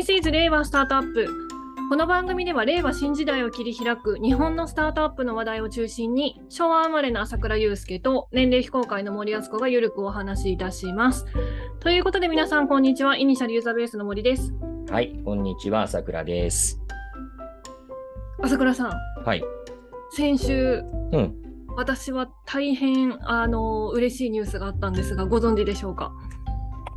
This is 令和スタートアップ。この番組では令和新時代を切り開く日本のスタートアップの話題を中心に昭和生まれの朝倉祐介と年齢非公開の森敦子がゆるくお話しいたします。ということで皆さんこんにちは。イニシャルユーザーベースの森です。はい、こんにちは、朝倉です。朝倉さん、はい。先週うん。私は大変あの嬉しいニュースがあったんですがご存知でしょうか？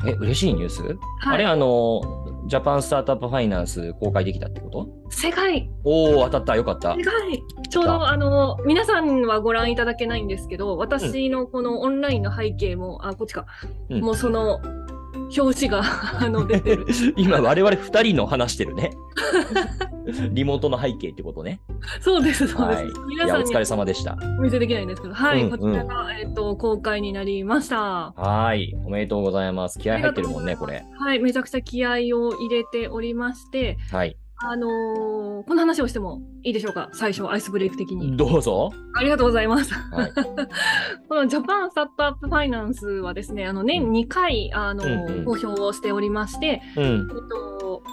え、嬉しいニュース、はいあれ、あの、ジャパンスタートアップファイナンス公開できたってこと？世界。おお、当たった、よかった。世。界。ちょうどあの皆さんはご覧いただけないんですけど私のこのオンラインの背景も、あこっちか、うん。もうその表紙が あの出てる今、我々二人の話してるね。リモートの背景ってことね。そうですそうです、はい。い皆さや、お疲れ様でした。お見せできないんですけどはい、うんこちらが、えっと公開になりましたはい。おめでとうございます。気合入ってるもんね、これ。はいめちゃくちゃ気合を入れておりましてはい。あのーこの話をしてもいいでしょうか？最初アイスブレイク的に。どうぞ。ありがとうございます。はい。このジャパンスタートアップファイナンスはですね、あの年2回あの、うんうん。公表をしておりまして、うん。えっと、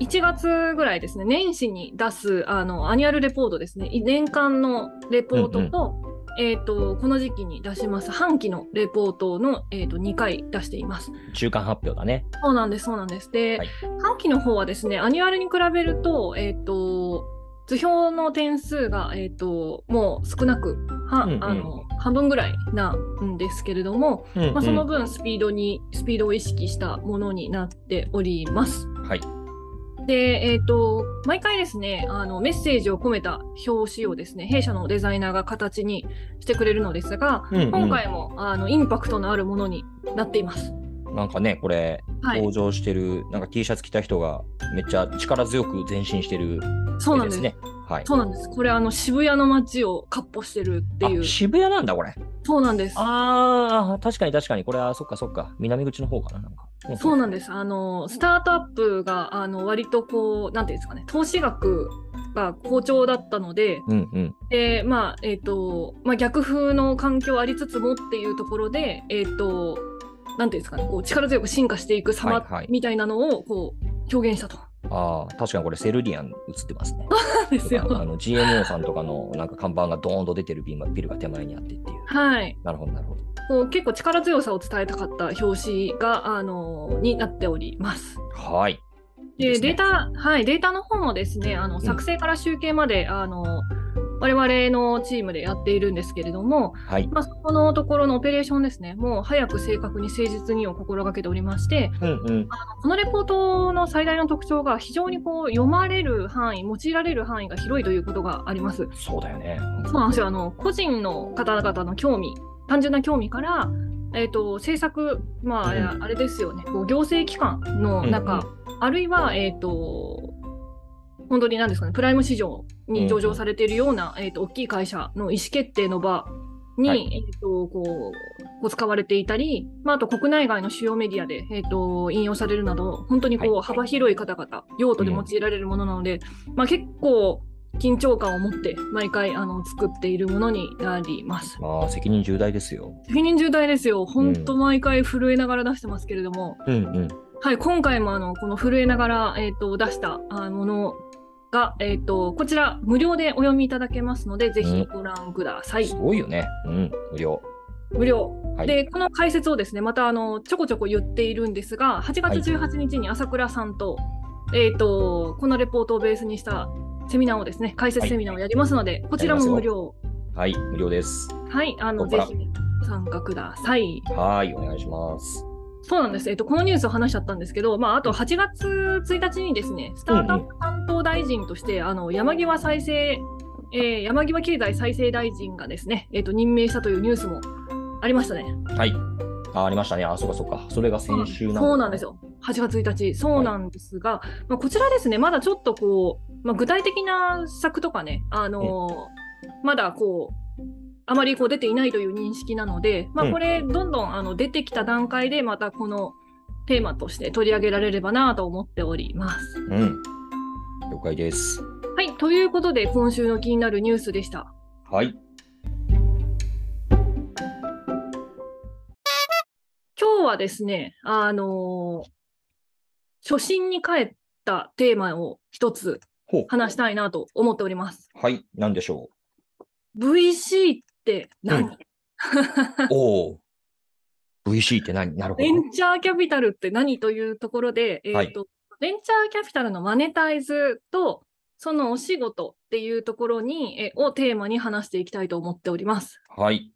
1月ぐらいですね、年始に出すあのアニュアルレポートですね、年間のレポートと、えっとこの時期に出します半期のレポートの、えっと2回出しています。中間発表だね。そうなんです、そうなんです。で、はい半期の方はですね、アニュアルに比べると、えっ、と、図表の点数が、えっ、と、もう少なく、はうんうんあの半分ぐらいなんですけれども、うん、うんまあ、その分スピードに、スピードを意識したものになっております。はい。で、えっ、と、毎回ですね、あの、メッセージを込めた表紙をですね、弊社のデザイナーが形にしてくれるのですが、うんうん今回も、あの、インパクトのあるものになっています。なんかね、これ、はい登場してる、なんか T シャツ着た人がめっちゃ力強く前進してるそうなんですね。はい。そうなんです。これあの渋谷の街をかっ歩してるっていうあ。渋谷なんだ、これ。そうなんです。ああ、確かに確かに。これは、そっかそっか。南口の方かな、なんか。そうなんです。あのスタートアップがあの割とこうなんていうんですかね、投資額が好調だったので、うんうん。でまあえっ、とまあ逆風の環境ありつつもっていうところでえっ、となんていうんですかね、こう力強く進化していく様みたいなのをこう表現したと。ああ、確かにこれセルリアン映ってますね。ですよあの GMO さんとかのなんか看板がドーンと出てるビルが手前にあってっていう。はい。なるほど、なるほど。こう結構力強さを伝えたかった表紙があのになっております。はい。でデータ、はい、データの方もですね、あのん作成から集計まで、あの我々のチームでやっているんですけれども、はい。まあ、そこのところのオペレーションですね、もう早く正確に誠実にを心がけておりまして、うんうん。このレポートの最大の特徴が非常にこう読まれる範囲、用いられる範囲が広いということがあります。そうだよね。そうなんですよあの個人の方々の興味、単純な興味から、えー、と政策、まあ、うんあれですよね、こう行政機関の中、うんあるいは、えー、と本当に何ですかね、プライム市場に上場されているような、えー、と大きい会社の意思決定の場に、はいえー、とこうこう使われていたり、まあ、あと国内外の主要メディアで、えー、と引用されるなど、本当にこう、はい幅広い方々、用途で用いられるものなので、まあ、結構、緊張感を持って毎回あの作っているものになります。まあ、責任重大ですよ。責任重大ですよ。本当毎回震えながら出してますけれども、うんうん。はい、今回もあのこの震えながら、えー、と出したあものが、えー、とこちら無料でお読みいただけますので、ぜひご覧ください。すごいよね。うん。無料。無料。はい。で、この解説をですね、またあのちょこちょこ言っているんですが、8月18日に朝倉さんと、えー、とこのレポートをベースにしたセミナーをですね、解説セミナーをやりますので、こちらも無料。はい。無料です。はい、あのぜひ参加ください。はい。お願いします。そうなんです。えっと、このニュースを話しちゃったんですけど、まあ、あと8月1日にですね、スタートアップ担当大臣として、あの山際再生、えー山際経済再生大臣がですね、えっと、任命したというニュースもありましたね。はい。あ、ありましたね。あ、そうかそうか。それが先週なそうなんです。よ。8月1日、そうなんですが、まあ、こちらですね、まだちょっとこう、まあ、具体的な策とかね、あのーまだこう、あまりこう出ていないという認識なので、まあ、うんこれ、どんどんあの出てきた段階で、またこのテーマとして取り上げられればなと思っております。うん。了解です。はい、ということで、今週の気になるニュースでした。はい。今日はですね、あのー初心に帰ったテーマを一つ。話したいなと思っております。はい。なんでしょ VC って何、う。おお。VC って何？なるほどベ。ンチャーキャピタルって何というところで、えーはいとベンチャーキャピタルのマネタイズとそのお仕事っていうところに、えをテーマに話していきたいと思っております。はい。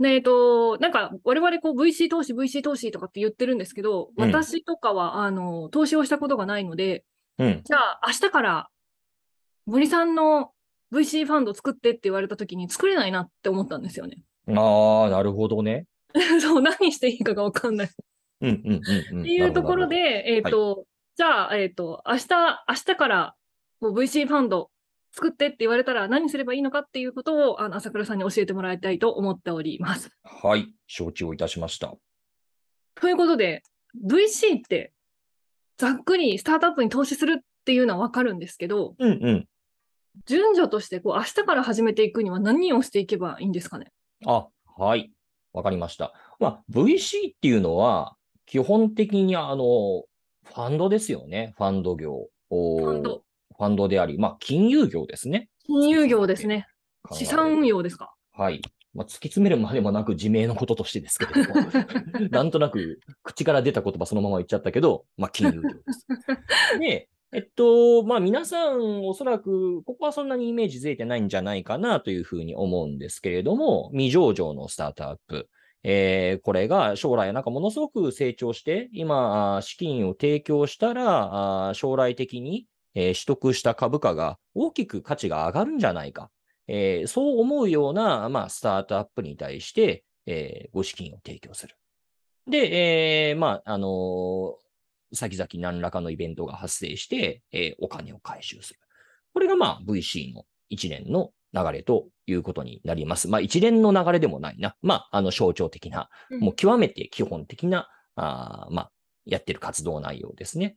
で、えっと、なんか我々こう VC 投資、VC 投資とかって言ってるんですけど、うん私とかはあの投資をしたことがないので、うん。じゃあ明日から森さんの VC ファンド作ってって言われた時に作れないなって思ったんですよね。ああ、なるほどね。そう、何していいかがわかんない。うんうんうんうん。っていうところで、えっ、と、じゃあ、えっ、と、明日、明日からこう VC ファンド作ってって言われたら何すればいいのかっていうことを、あの、朝倉さんに教えてもらいたいと思っております。はい。承知をいたしました。ということで、VC って、ざっくりスタートアップに投資するっていうのはわかるんですけど、うんうん。順序として、こう、明日から始めていくには何をしていけばいいんですかね？あ、はい。わかりました。まあ、VC っていうのは、基本的にあの、ファンドですよね。ファンド業。ファンド。ファンドであり、まあ、金融業ですね。金融業ですね。資産運用ですか？はい。まあ、突き詰めるまでもなく自明のこととしてですけれども、なんとなく口から出た言葉そのまま言っちゃったけど、まあ、金融業です。で、えっと、まあ、皆さんおそらく、ここはそんなにイメージずれてないんじゃないかなというふうに思うんですけれども、未上場のスタートアップ。えーこれが将来なんかものすごく成長して、今、資金を提供したら、将来的に、えー取得した株価が大きく価値が上がるんじゃないか。えーそう思うような、まあ、スタートアップに対して、えーご資金を提供する。で、えーまあ、あのー先々何らかのイベントが発生して、えーお金を回収する。これが、まあ、VC の一連の流れということになります。まあ、一連の流れでもないな。まあ、あの、象徴的な、もう極めて基本的な、あーまあ、やってる活動内容ですね。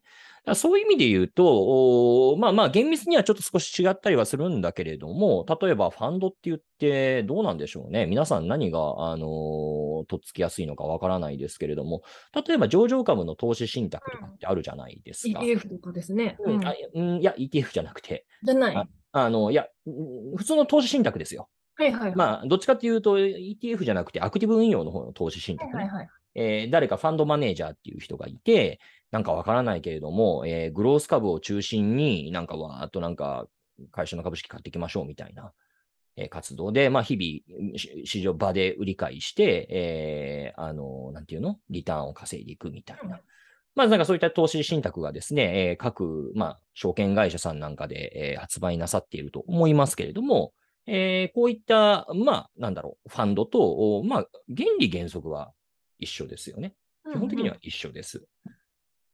そういう意味で言うと、まあまあ厳密にはちょっと少し違ったりはするんだけれども、例えばファンドって言ってどうなんでしょうね。皆さん何が、あのーとっつきやすいのかわからないですけれども、例えば上場株の投資信託とかってあるじゃないですか。ETF とかですね。うんあうんいや、ETF じゃなくて、じゃない。ああの、いや、うん普通の投資信託ですよ。はいはいはい。まあ、どっちかっていうと ETF じゃなくてアクティブ運用の方の投資信託ね。はい。えー誰かファンドマネージャーっていう人がいて、なんかわからないけれども、えーグロース株を中心になんかわーっとなんか会社の株式買っていきましょうみたいな、えー活動で、まあ日々し市場場で売り買いして、えーあの、なんていうの？リターンを稼いでいくみたいな。まあなんかそういった投資信託がですね、えー各、まあ証券会社さんなんかで、えー発売なさっていると思いますけれども、えーこういった、まあなんだろう、ファンドと、おまあ原理原則は一緒ですよね。基本的には一緒です。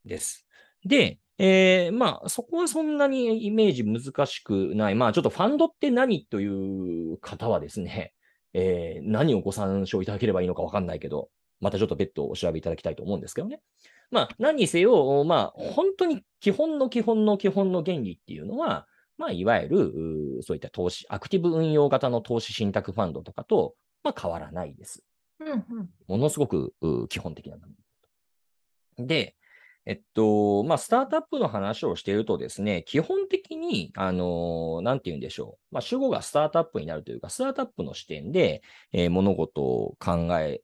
です。で、えーまあ、そこはそんなにイメージ難しくない。まあ、ちょっとファンドって何という方はですね、えー何をご参照いただければいいのかわかんないけど、またちょっと別途お調べいただきたいと思うんですけどね。まあ、何にせよ、まあ、本当に基本の基本の基本の原理っていうのは、まあ、いわゆる、そういった投資、アクティブ運用型の投資信託ファンドとかと、まあ、変わらないです。ものすごく基本的な。で、えっと、まあ、スタートアップの話をしているとですね、基本的に、あの、なんて言うんでしょう。まあ、主語がスタートアップになるというか、スタートアップの視点で、えー物事を考え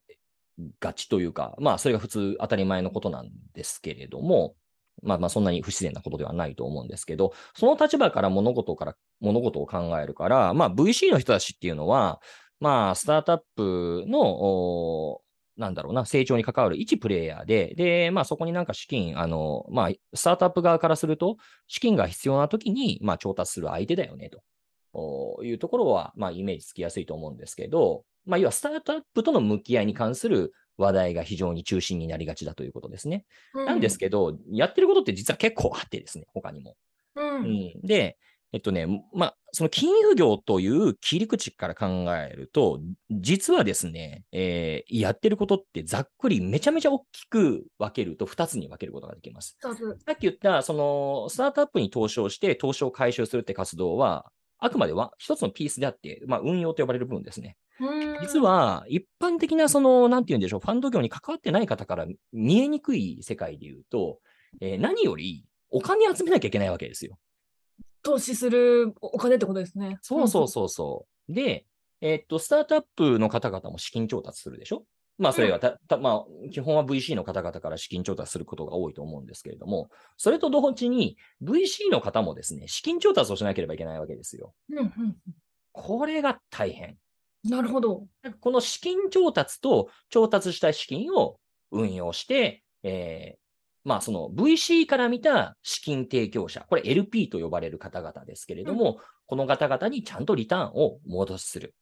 がちというか、まあ、それが普通当たり前のことなんですけれども、まあまあそんなに不自然なことではないと思うんですけど、その立場から物事から、物事を考えるから、まあ VC の人たちっていうのは、まあスタートアップの、おなんだろうな、成長に関わる一プレイヤーで、で、まあそこになんか資金、あの、まあスタートアップ側からすると、資金が必要な時に、まあ調達する相手だよね、とおいうところは、まあイメージつきやすいと思うんですけど、まあ要はスタートアップとの向き合いに関する話題が非常に中心になりがちだということですね。なんですけど、やってることって実は結構あってですね、他にも。うん。う。うんん、で、えっとね、まあ、その金融業という切り口から考えると、実はですね、えーやってることってざっくりめちゃめちゃ大きく分けると2つに分けることができます。さっき言った、その、スタートアップに投資をして、投資を回収するって活動は、あくまでは一つのピースであって、まあ、運用と呼ばれる部分ですね。実は、一般的な、その、なんて言うんでしょう、ファンド業に関わってない方から見えにくい世界で言うと、えー何よりお金集めなきゃいけないわけですよ。投資するお金ってことですね。そうそうそうそう。で、えっと、スタートアップの方々も資金調達するでしょ？まあ、それがた、たまあ、基本は VC の方々から資金調達することが多いと思うんですけれども、それと同時に VC の方もですね、資金調達をしなければいけないわけですよ。うんうんこれが大変。うんなるほど。この資金調達と調達した資金を運用して、えーまあその VC から見た資金提供者、これ LP と呼ばれる方々ですけれども、この方々にちゃんとリターンを戻しする。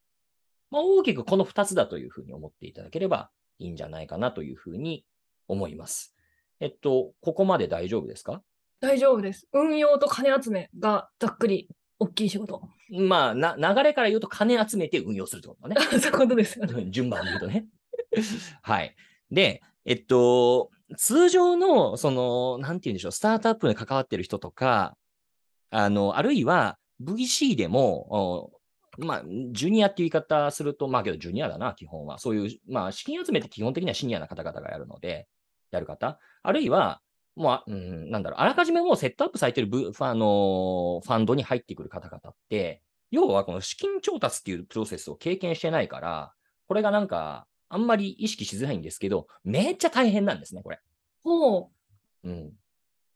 まあ大きくこの2つだというふうに思っていただければいいんじゃないかなというふうに思います。えっと、ここまで大丈夫ですか？大丈夫です。運用と金集めがざっくり大きい仕事。まあな、流れから言うと金集めて運用するってことだね。そういうことですよね。順番で言うとね。はい。で、えっと、通常の、その、なんて言うんでしょう、スタートアップに関わってる人とか、あの、あるいは VC でも、まあ、ジュニアっていう言い方すると、まあけどジュニアだな、基本は。そういう、まあ、資金集めって基本的にはシニアな方々がやるので、やる方。あるいは、まあ、うん、なんだろう、あらかじめもうセットアップされてるブあのファンドに入ってくる方々って、要はこの資金調達っていうプロセスを経験してないから、これがなんか、あんまり意識しづらいんですけど、めっちゃ大変なんですね、これ。ほうん。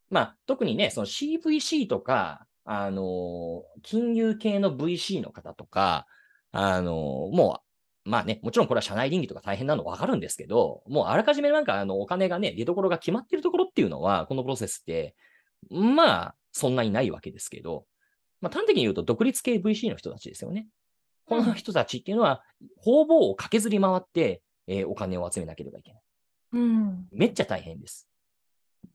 まあ、特にね、その CVC とか、あのー金融系の VC の方とか、あのーもう、まあね、もちろんこれは社内倫理とか大変なのわかるんですけど、もうあらかじめなんかあのお金がね、出所が決まってるところっていうのは、このプロセスって、まあ、そんなにないわけですけど、まあ端的に言うと独立系 VC の人たちですよね。この人たちっていうのは、方々を駆けずり回って、えーお金を集めなければいけない。う。うん。めっちゃ大変です。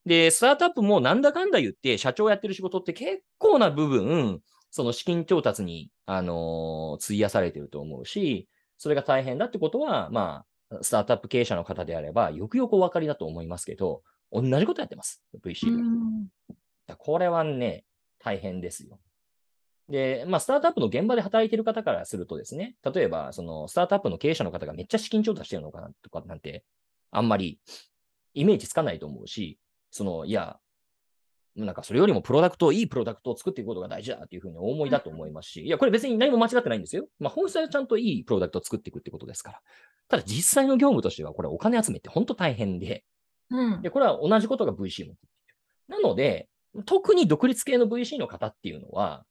で、スタートアップもなんだかんだ言って、社長やってる仕事って結構な部分、その資金調達に、あのー費やされてると思うし、それが大変だってことは、まあ、スタートアップ経営者の方であれば、よくよくお分かりだと思いますけど、同じことやってます。VC うが。これはね、大変ですよ。で、まあ、スタートアップの現場で働いてる方からするとですね、例えば、その、スタートアップの経営者の方がめっちゃ資金調達してるのかなとかなんて、あんまりイメージつかないと思うし、その、いや、なんかそれよりもプロダクトを、いいプロダクトを作っていくことが大事だっていうふうにお思いだと思いますし、いや、これ別に何も間違ってないんですよ。まあ、本質はちゃんといいプロダクトを作っていくってことですから。ただ実際の業務としては、これお金集めって本当大変で、うんで、。これは同じことが VC も。なので、特に独立系の VC の方っていうのは、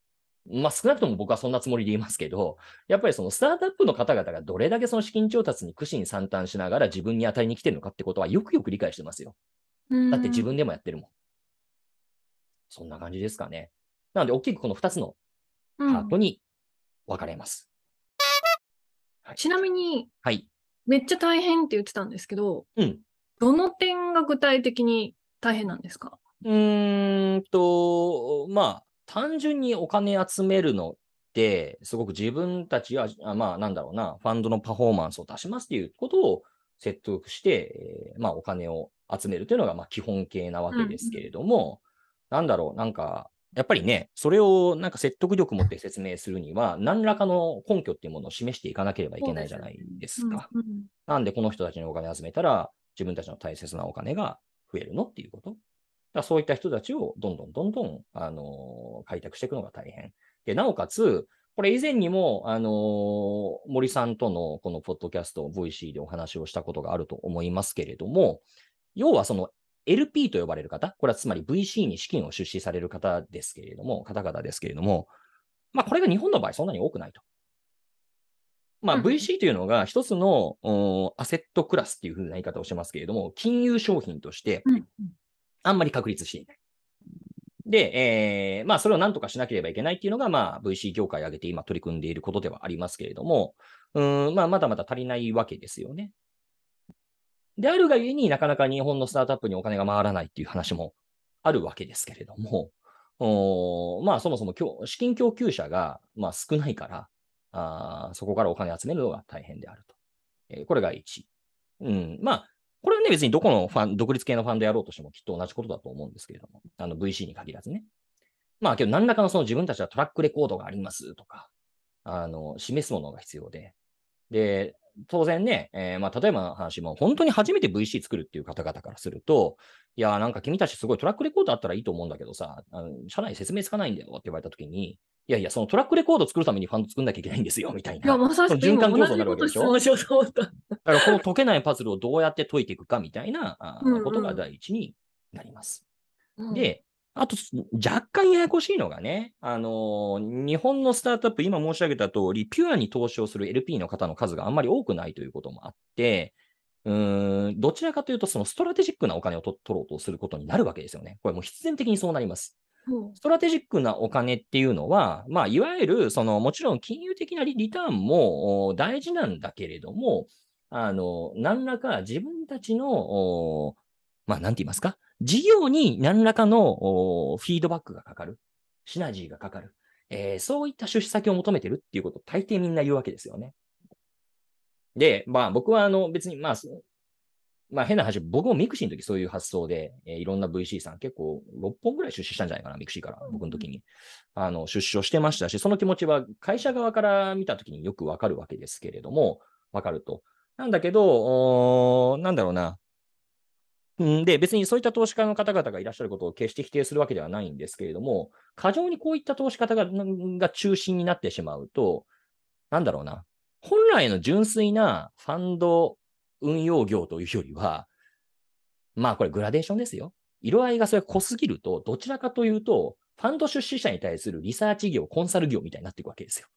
まあ少なくとも僕はそんなつもりで言いますけど、やっぱりそのスタートアップの方々がどれだけその資金調達に苦心惨憺しながら自分に当たりに来てるのかってことはよくよく理解してますよ。だって自分でもやってるもん。そんな感じですかね。なので大きくこの2つのうんパートに分かれます。ちなみに、はい。めっちゃ大変って言ってたんですけど、うん。どの点が具体的に大変なんですか？うーんと、まあ、単純にお金集めるのって、すごく自分たちは、あまあ、なんだろうな、ファンドのパフォーマンスを出しますっていうことを説得して、えーまあ、お金を集めるというのが、まあ、基本形なわけですけれども、なんだろう、なんか、やっぱりね、それをなんか説得力持って説明するには、何らかの根拠っていうものを示していかなければいけないじゃないですか。うんなんでこの人たちにお金集めたら、自分たちの大切なお金が増えるのっていうこと。だそういった人たちをどんどんどんどん、あのー開拓していくのが大変。で、なおかつ、これ以前にも、あのー森さんとのこのポッドキャスト、VC でお話をしたことがあると思いますけれども、要はその LP と呼ばれる方、これはつまり VC に資金を出資される方ですけれども、方々ですけれども、まあこれが日本の場合そんなに多くないと。まあうん VC というのが一つのうんアセットクラスっていう風な言い方をしますけれども、金融商品としてうんあんまり確立していない。で、えーまあそれを何とかしなければいけないっていうのが、まあ VC 業界を挙げて今取り組んでいることではありますけれども、うん、まあまだまだ足りないわけですよね。であるがゆえになかなか日本のスタートアップにお金が回らないっていう話もあるわけですけれども、おまあそもそも資金供給者がまあ少ないから、あそこからお金集めるのが大変であると。えーこれが1。うん。まあ、これはね、別にどこのファン、独立系のファンドやろうとしてもきっと同じことだと思うんですけれども、あの VC に限らずね。まあ、けど何らかのその自分たちはトラックレコードがありますとか、あの、示すものが必要で、で、当然ね、えーまあ、例えばの話も、本当に初めて VC 作るっていう方々からすると、いや、なんか君たちすごいトラックレコードあったらいいと思うんだけどさ、あの社内説明つかないんだよって言われたときに、いやいや、そのトラックレコード作るためにファンド作んなきゃいけないんですよ、みたいな。いや、まさしく循環構造今同じになるわけでしょし。だからこの解けないパズルをどうやって解いていくかみたいなことが第一になります。うん、で、あと、若干ややこしいのがね、あのー日本のスタートアップ、今申し上げた通り、ピュアに投資をする LP の方の数があんまり多くないということもあって、うーん、どちらかというと、そのストラテジックなお金をと取ろうとすることになるわけですよね。これもう必然的にそうなります。うんストラテジックなお金っていうのは、まあ、いわゆる、その、もちろん金融的なリリターンもお大事なんだけれども、あの、何らか自分たちの、おまあ、なんて言いますか、事業に何らかのおフィードバックがかかる、シナジーがかかる、えーそういった出資先を求めてるっていうことを大抵みんな言うわけですよね。で、まあ、僕は、あの、別に、まあ、すまあ変な話、僕もミクシーの時そういう発想で、えーいろんな VC さん結構6本ぐらい出資したんじゃないかな、ミクシーから、僕の時に。あの、出資をしてましたし、その気持ちは会社側から見た時によくわかるわけですけれども、わかると。なんだけど、なんだろうな。んで、別にそういった投資家の方々がいらっしゃることを決して否定するわけではないんですけれども、過剰にこういった投資家がが中心になってしまうと、なんだろうな。本来の純粋なファンド運用業というよりは、まあこれグラデーションですよ。色合いがそれ濃すぎると、どちらかというと、ファンド出資者に対するリサーチ業、コンサル業みたいになっていくわけですよ。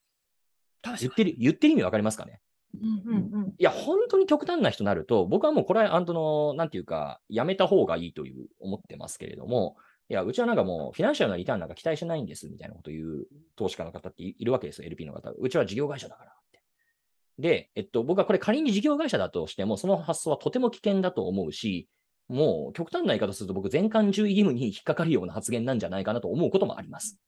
言ってる、言ってる意味わかりますかね？うんうんうんいや、本当に極端な人になると、僕はもうこれは、あの、なんていうか、やめた方がいいという思ってますけれども、いや、うちはなんかもう、フィナンシャルなリターンなんか期待してないんです、みたいなことを言う投資家の方っていいるわけですよ、LP の方。うちは事業会社だからって。で、えっと、僕はこれ仮に事業会社だとしても、その発想はとても危険だと思うし、もう極端な言い方すると僕、全館注意義務に引っかかるような発言なんじゃないかなと思うこともあります。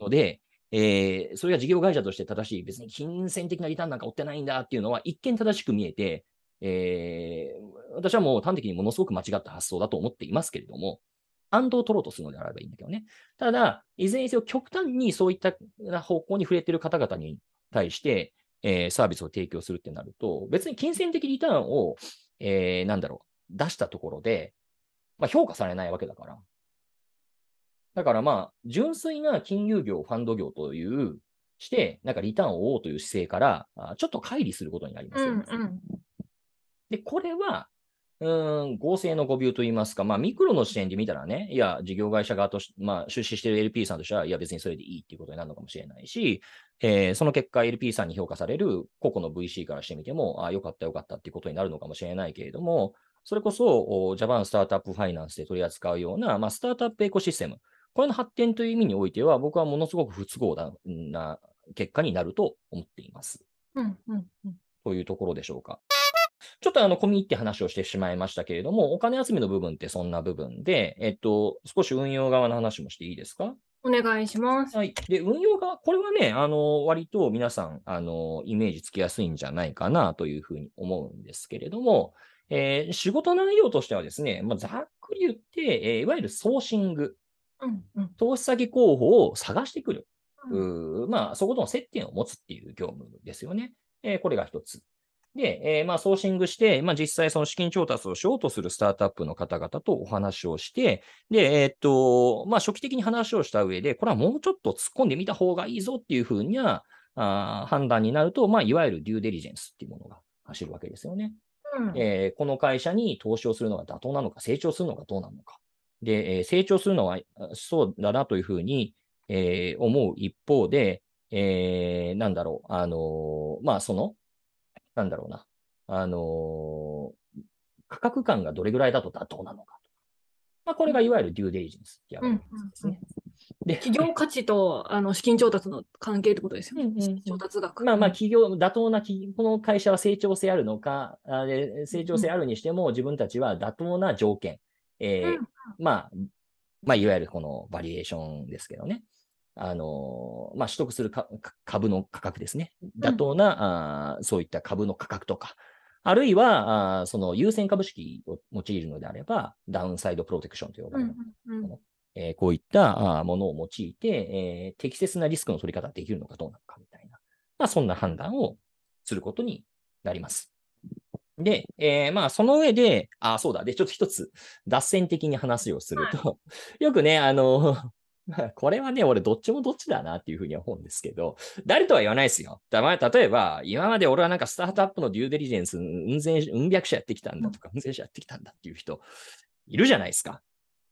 ので、えーそれが事業会社として正しい、別に金銭的なリターンなんか追ってないんだっていうのは一見正しく見えて、えー私はもう端的にものすごく間違った発想だと思っていますけれども、安藤を取ろうとするのであればいいんだけどね。ただ、いずれにせよ極端にそういった方向に触れている方々に対して、えーサービスを提供するってなると、別に金銭的リターンを、えーなんだろう、出したところで、まあ、評価されないわけだから。だからまあ、純粋な金融業、ファンド業という、して、なんかリターンを追おうという姿勢から、あちょっと乖離することになりますよね。うんうんで、これは、うーん、合成の誤謬といいますか、まあ、ミクロの視点で見たらね、いや、事業会社側とし、まあ、出資している LP さんとしては、いや、別にそれでいいっていうことになるのかもしれないし、えーその結果、LP さんに評価される個々の VC からしてみても、あよかったよかったっていうことになるのかもしれないけれども、それこそ、おジャパンスタートアップファイナンスで取り扱うような、まあ、スタートアップエコシステム、これの発展という意味においては、僕はものすごく不都合なな結果になると思っています。うんうんうんというところでしょうか。ちょっとあの、込み入って話をしてしまいましたけれども、お金集めの部分ってそんな部分で、えっと、少し運用側の話もしていいですか？お願いします。はい。で、運用側、これはね、あの、割と皆さん、あの、イメージつきやすいんじゃないかなというふうに思うんですけれども、えー仕事内容としてはですね、まあ、ざっくり言って、えーいわゆるソーシング、投資先候補を探してくる。まあ、そことの接点を持つっていう業務ですよね。えーこれが一つ。で、えーまあ、ソーシングして、まあ、実際その資金調達をしようとするスタートアップの方々とお話をして、で、えーっと、まあ、初期的に話をした上で、これはもうちょっと突っ込んでみた方がいいぞっていうふうなあー判断になると、まあ、いわゆるデューデリジェンスっていうものが走るわけですよね。うんえーこの会社に投資をするのが妥当なのか、成長するのがどうなのか。で、えー成長するのはあそうだなというふうに、えー思う一方で、えーなんだろう、あのーまあ、その、なんだろうな、あのー価格感がどれぐらいだと妥当なのかと。まあ、これがいわゆるデューデリジェンスってやるやつですね。で、企業価値とあの資金調達の関係ってことですよね。うんうんうん調達額。まあまあ、企業、妥当な企業、この会社は成長性あるのか、あで成長性あるにしても、自分たちは妥当な条件、えーうんまあ、まあ、いわゆるこのバリエーションですけどね。あのーまあ、取得する株の価格ですね。妥当な、あーそういった株の価格とか、あるいは、あーその優先株式を用いるのであれば、ダウンサイドプロテクションと呼ばうんれる、うんうんえーこういったあーものを用いて、えー適切なリスクの取り方ができるのかどうなのかみたいな、まあ、そんな判断をすることになります。で、えーまあ、その上で、あ、そうだ。で、ちょっと一つ、脱線的に話をすると、よくね、あの、これはね、俺どっちもどっちだなっていうふうには思うんですけど、誰とは言わないですよ。だまあ例えば、今まで俺はなんかスタートアップのデューデリジェンス、うん千、うん百社やってきたんだとか、うん千社やってきたんだっていう人、いるじゃないですか。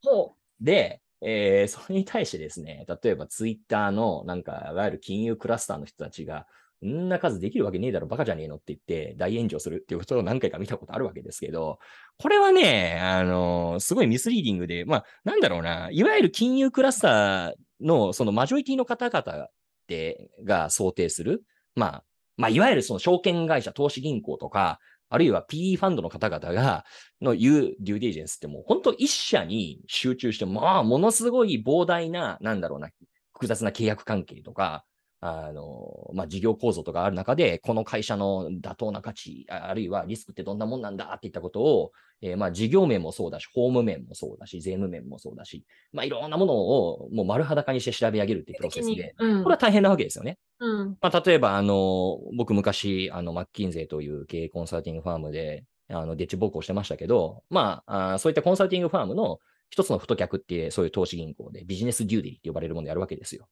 ほで、えーそれに対してですね、例えばツイッターのなんか、いわゆる金融クラスターの人たちが、んな数できるわけねえだろ、バカじゃねえのって言って大炎上するっていうことを何回か見たことあるわけですけど、これはね、あのすごいミスリーディングで、まあ、なんだろうな、いわゆる金融クラスターのそのマジョリティの方々ってが想定する、まあ、まあ、いわゆるその証券会社、投資銀行とか、あるいは PE ファンドの方々が、の言うデューディジェンスってもう本当一社に集中して、まあ、ものすごい膨大な、なんだろうな、複雑な契約関係とか、あの、まあ、事業構造とかある中で、この会社の妥当な価値、ああるいはリスクってどんなもんなんだっていったことを、えーまあ、事業面もそうだし、法務面もそうだし、税務面もそうだし、まあ、いろんなものをもう丸裸にして調べ上げるっていうプロセスで、うんこれは大変なわけですよね。うん。まあ、例えば、あの、僕昔、あの、マッキンゼーという経営コンサルティングファームで、あの、デッチ奉公してましたけど、まああーそういったコンサルティングファームの一つの太客って、そういう投資銀行でビジネスデューデリって呼ばれるものをやるわけですよ。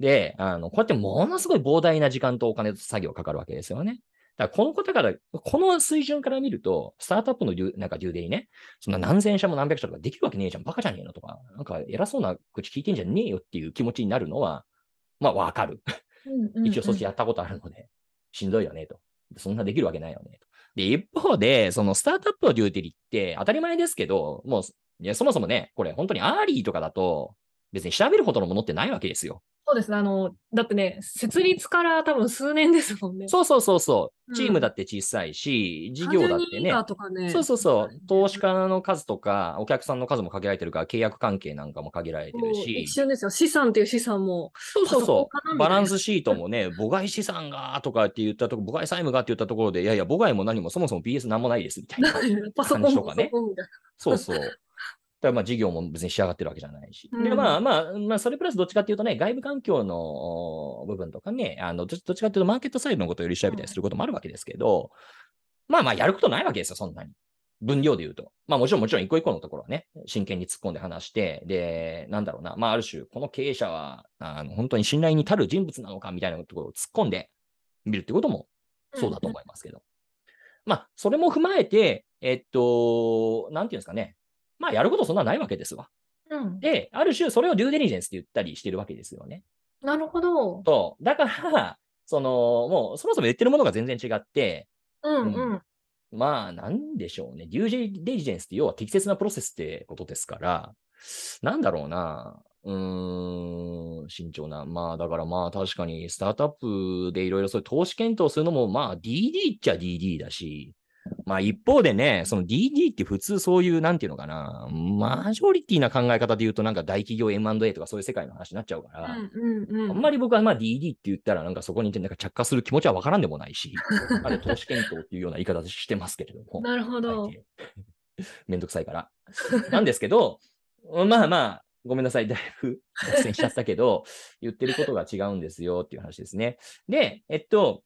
で、あの、こうやってものすごい膨大な時間とお金と作業がかかるわけですよね。だからこのことから、この水準から見ると、スタートアップのなんかデューデリね、そんな何千社も何百社とかできるわけねえじゃん、バカじゃねえのとか、なんか偉そうな口聞いてんじゃねえよっていう気持ちになるのは、まあわかる。一応そっちやったことあるので、しんどいよねと。そんなできるわけないよねと。で、一方で、そのスタートアップのデューデリって当たり前ですけど、もう、いやそもそもね、これ本当にアーリーとかだと、別に調べるほどのものってないわけですよ。そうですね。あの、だってね、設立から多分数年ですもんね。そうそうそうそうう。んチームだって小さいし、事業だって30人以ね。ね。そうそうそう。投資家の数とか、お客さんの数も限られてるから、契約関係なんかも限られてるし一。瞬ですよ。資産っていう資産も。そうそうそう。バランスシートもね、母外資産がとかって言ったとこ、母外債務がって言ったところで、いやいや、母外も何もそもそも BS なんもないですみたいな。感じとかねそうそう。だからまあ事業も別に仕上がってるわけじゃないし。で、うんまあまあ、まあ、それプラスどっちかっていうとね、外部環境のお部分とかね、あのどどっちかっていうとマーケットサイドのことをより調べたりすることもあるわけですけど、まあまあ、やることないわけですよ、そんなに。分量で言うと。まあもちろんもちろん一個一個のところはね、真剣に突っ込んで話して、で、なんだろうな、まあある種、この経営者は、あの本当に信頼に足る人物なのかみたいなところを突っ込んでみるってこともそうだと思いますけど。まあ、それも踏まえて、えっと、なんていうんですかね。まあ、やることそんなないわけですわ。な。うん。で、ある種、それをデューデリジェンスって言ったりしてるわけですよね。なるほど。そう。だから、その、もう、そもそも言ってるものが全然違って、うんうん。まあ、なんでしょうね。デューデリジェンスって要は適切なプロセスってことですから、なんだろうな。うーん、慎重な。まあ、だからまあ、確かに、スタートアップでいろいろそういう投資検討するのも、まあ、DD っちゃ DD だし、まあ、一方でね、その DD って普通そういう、なんていうのかな、マジョリティな考え方で言うと、なんか大企業 M&A とかそういう世界の話になっちゃうから、うんうんうん。あんまり僕はまあ DD って言ったら、なんかそこになんか着火する気持ちはわからんでもないし、あれ投資検討っていうような言い方してますけれども。なるほど。めんどくさいから。なんですけど、まあまあ、ごめんなさい、だいぶ脱線しちゃったけど、言ってることが違うんですよっていう話ですね。で、えっと、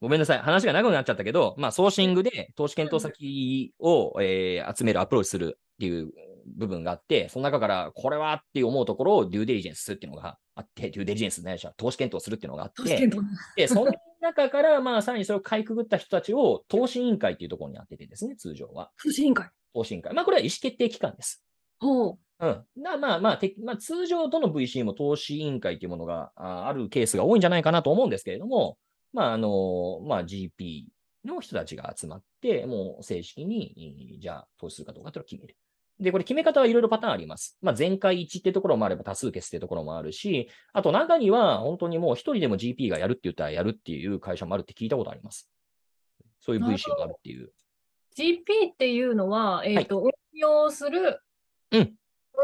ごめんなさい、話が長くなっちゃったけど、まあ、ソーシングで投資検討先を、えー集める、アプローチするっていう部分があって、その中から、これはって思うところをデューデリジェンスっていうのがあって、デューデリジェンスないしは投資検討するっていうのがあってで、その中から、まあ、さらにそれをかいくぐった人たちを投資委員会っていうところに当ててですね、通常は。投資委員会。投資委員会。まあ、これは意思決定機関です。ほう。うん。なまあまあ、てまあ、通常どの VC も投資委員会というものがああるケースが多いんじゃないかなと思うんですけれども、まあ、あの、まあ、GP の人たちが集まって、もう正式に、いじゃあ、投資するかどうかというのを決める。で、これ決め方はいろいろパターンあります。まあ、全会一致ってところもあれば多数決ってところもあるし、あと中には本当にもう一人でも GP がやるって言ったらやるっていう会社もあるって聞いたことあります。そういう VC があるっていう。GP っていうのは、えっと、運用するうん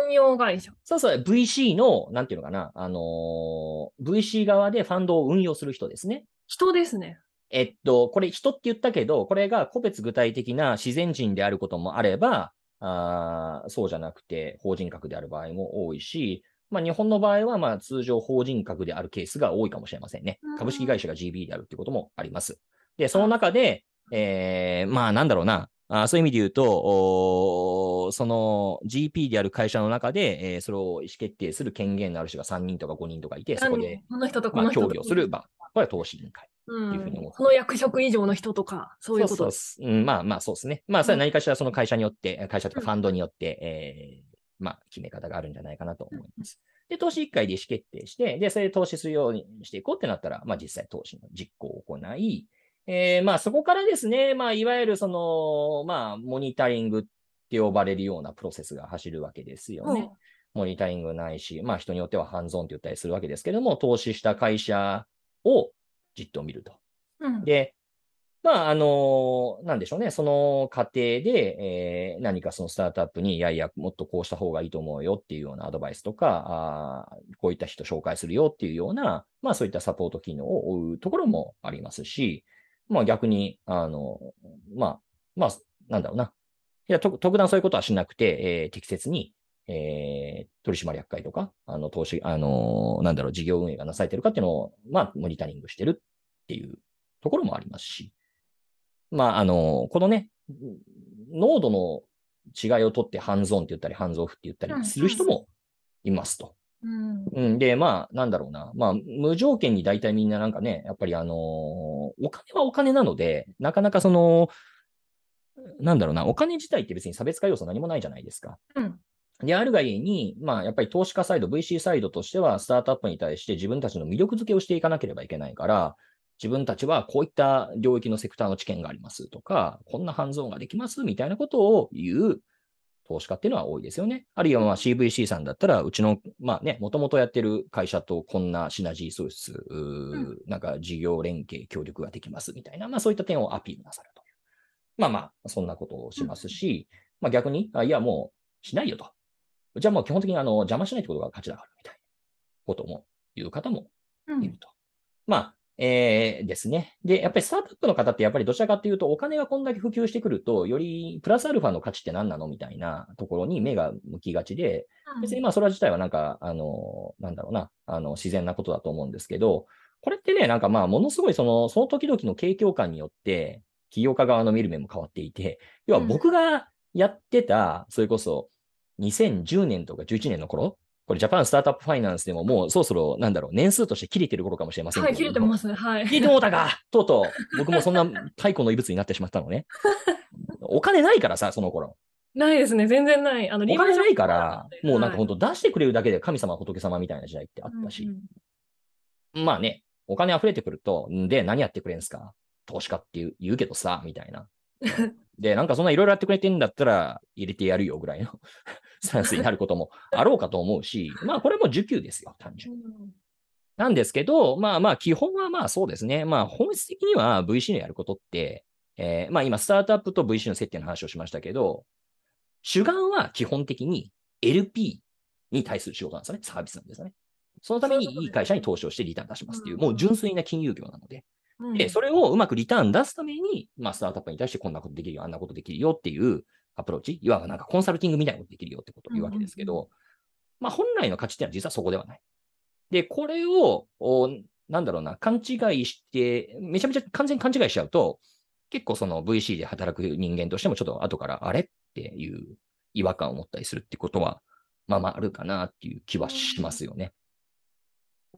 運用会社。そうそう、VC の、なんていうのかな、あのー VC 側でファンドを運用する人ですね。人ですね。えっと、これ人って言ったけど、これが個別具体的な自然人であることもあれば、あーそうじゃなくて法人格である場合も多いし、まあ、日本の場合はまあ通常法人格であるケースが多いかもしれませんねうん。株式会社が GB であるってこともあります。で、その中で、えー、まあなんだろうな、あそういう意味で言うと、その GP である会社の中で、えー、それを意思決定する権限のある人が3人とか5人とかいて、そこで、この人とこの人と、まあ、協議をする、まあ、これは投資委員会。うん、この役職以上の人とか、そういうこと。そうそう、う。ん、まあまあそうですね。まあ、それは何かしらその会社によって、会社とかファンドによって、えー、まあ、決め方があるんじゃないかなと思います。で、投資1回で意思決定して、で、それで投資するようにしていこうってなったら、まあ実際投資の実行を行い、えー、まあそこからですね、まあいわゆるその、まあモニタリングって呼ばれるようなプロセスが走るわけですよね。モニタリングないし、まあ人によってはハンズオンって言ったりするわけですけども、投資した会社をじっと見ると。うん、で、まあ、あの、なんでしょうね。その過程で、えー、何かそのスタートアップに、いやいや、もっとこうした方がいいと思うよっていうようなアドバイスとか、あこういった人紹介するよっていうような、まあそういったサポート機能を追うところもありますし、まあ逆に、あの、まあ、まあ、なんだろうな。いや、特段そういうことはしなくて、えー、適切に、えー、取締役会とか、あの、投資、あの、なんだろう、事業運営がなされてるかっていうのを、まあ、モニタリングしてるっていうところもありますし、まあ、あの、このね、濃度の違いをとってハンズオンって言ったり、ハンズオフって言ったりする人もいますと。うん、うん、で、まあ、なんだろうな。まあ、無条件に大体みんななんかね、やっぱりあのー、お金はお金なので、なかなかその、なんだろうな、お金自体って別に差別化要素何もないじゃないですか。うん、で、あるがゆえに、まあ、やっぱり投資家サイド、VC サイドとしては、スタートアップに対して自分たちの魅力づけをしていかなければいけないから、自分たちはこういった領域のセクターの知見がありますとか、こんなハンズオンができますみたいなことを言う投資家っていうのは多いですよね。あるいはまあ CVC さんだったら、うちの、まあね、もともとやってる会社とこんなシナジー創出、うん、なんか事業連携、協力ができますみたいな、まあそういった点をアピールなさるという。まあまあ、そんなことをしますし、うん、まあ逆に、あいやもうしないよと。じゃあもう基本的にあの邪魔しないってことが価値だからみたいなことも言う方もいると。うん、まあ、えー、ですね。で、やっぱりスタートアップの方ってやっぱりどちらかというと、お金がこんだけ普及してくると、よりプラスアルファの価値って何なのみたいなところに目が向きがちで、別にまあそれ自体はなんか、あの、なんだろうな、あの、自然なことだと思うんですけど、これってね、なんかまあ、ものすごいその、その時々の景況感によって、企業家側の見る目も変わっていて、要は僕がやってた、それこそ2010年とか11年の頃これジャパンスタートアップファイナンスでももうそろそろなんだろう、年数として切れてる頃かもしれませんけど。はい、切れてますね。はい。切れてもうたかとうとう、僕もそんな太古の異物になってしまったのね。お金ないからさ、その頃。ないですね、全然ない。あのお金ないから、もうなんか本当出してくれるだけで神様、仏様みたいな時代ってあったし。うんうん、まあね、お金溢れてくると、んで、何やってくれんすか？投資家って言うけどさ、みたいな。で、なんかそんないろいろやってくれてんだったら入れてやるよぐらいのスタンスになることもあろうかと思うし、まあこれも受給ですよ、単純に。なんですけど、まあまあ基本はまあそうですね。まあ本質的には VC のやることって、えー、まあ今スタートアップと VC の接点の話をしましたけど、主眼は基本的に LP に対する仕事なんですよね。サービスなんですよね。そのためにいい会社に投資をしてリターン出しますっていう、もう純粋な金融業なので。で、それをうまくリターン出すために、まあ、スタートアップに対してこんなことできるよ、あんなことできるよっていうアプローチ、いわばなんかコンサルティングみたいなことできるよってことを言うわけですけど、まあ、本来の価値っていうのは実はそこではない。で、これを、なんだろうな、勘違いして、めちゃめちゃ完全に勘違いしちゃうと、結構その VC で働く人間としてもちょっと後からあれっていう違和感を持ったりするってことは、まあまああるかなっていう気はしますよね。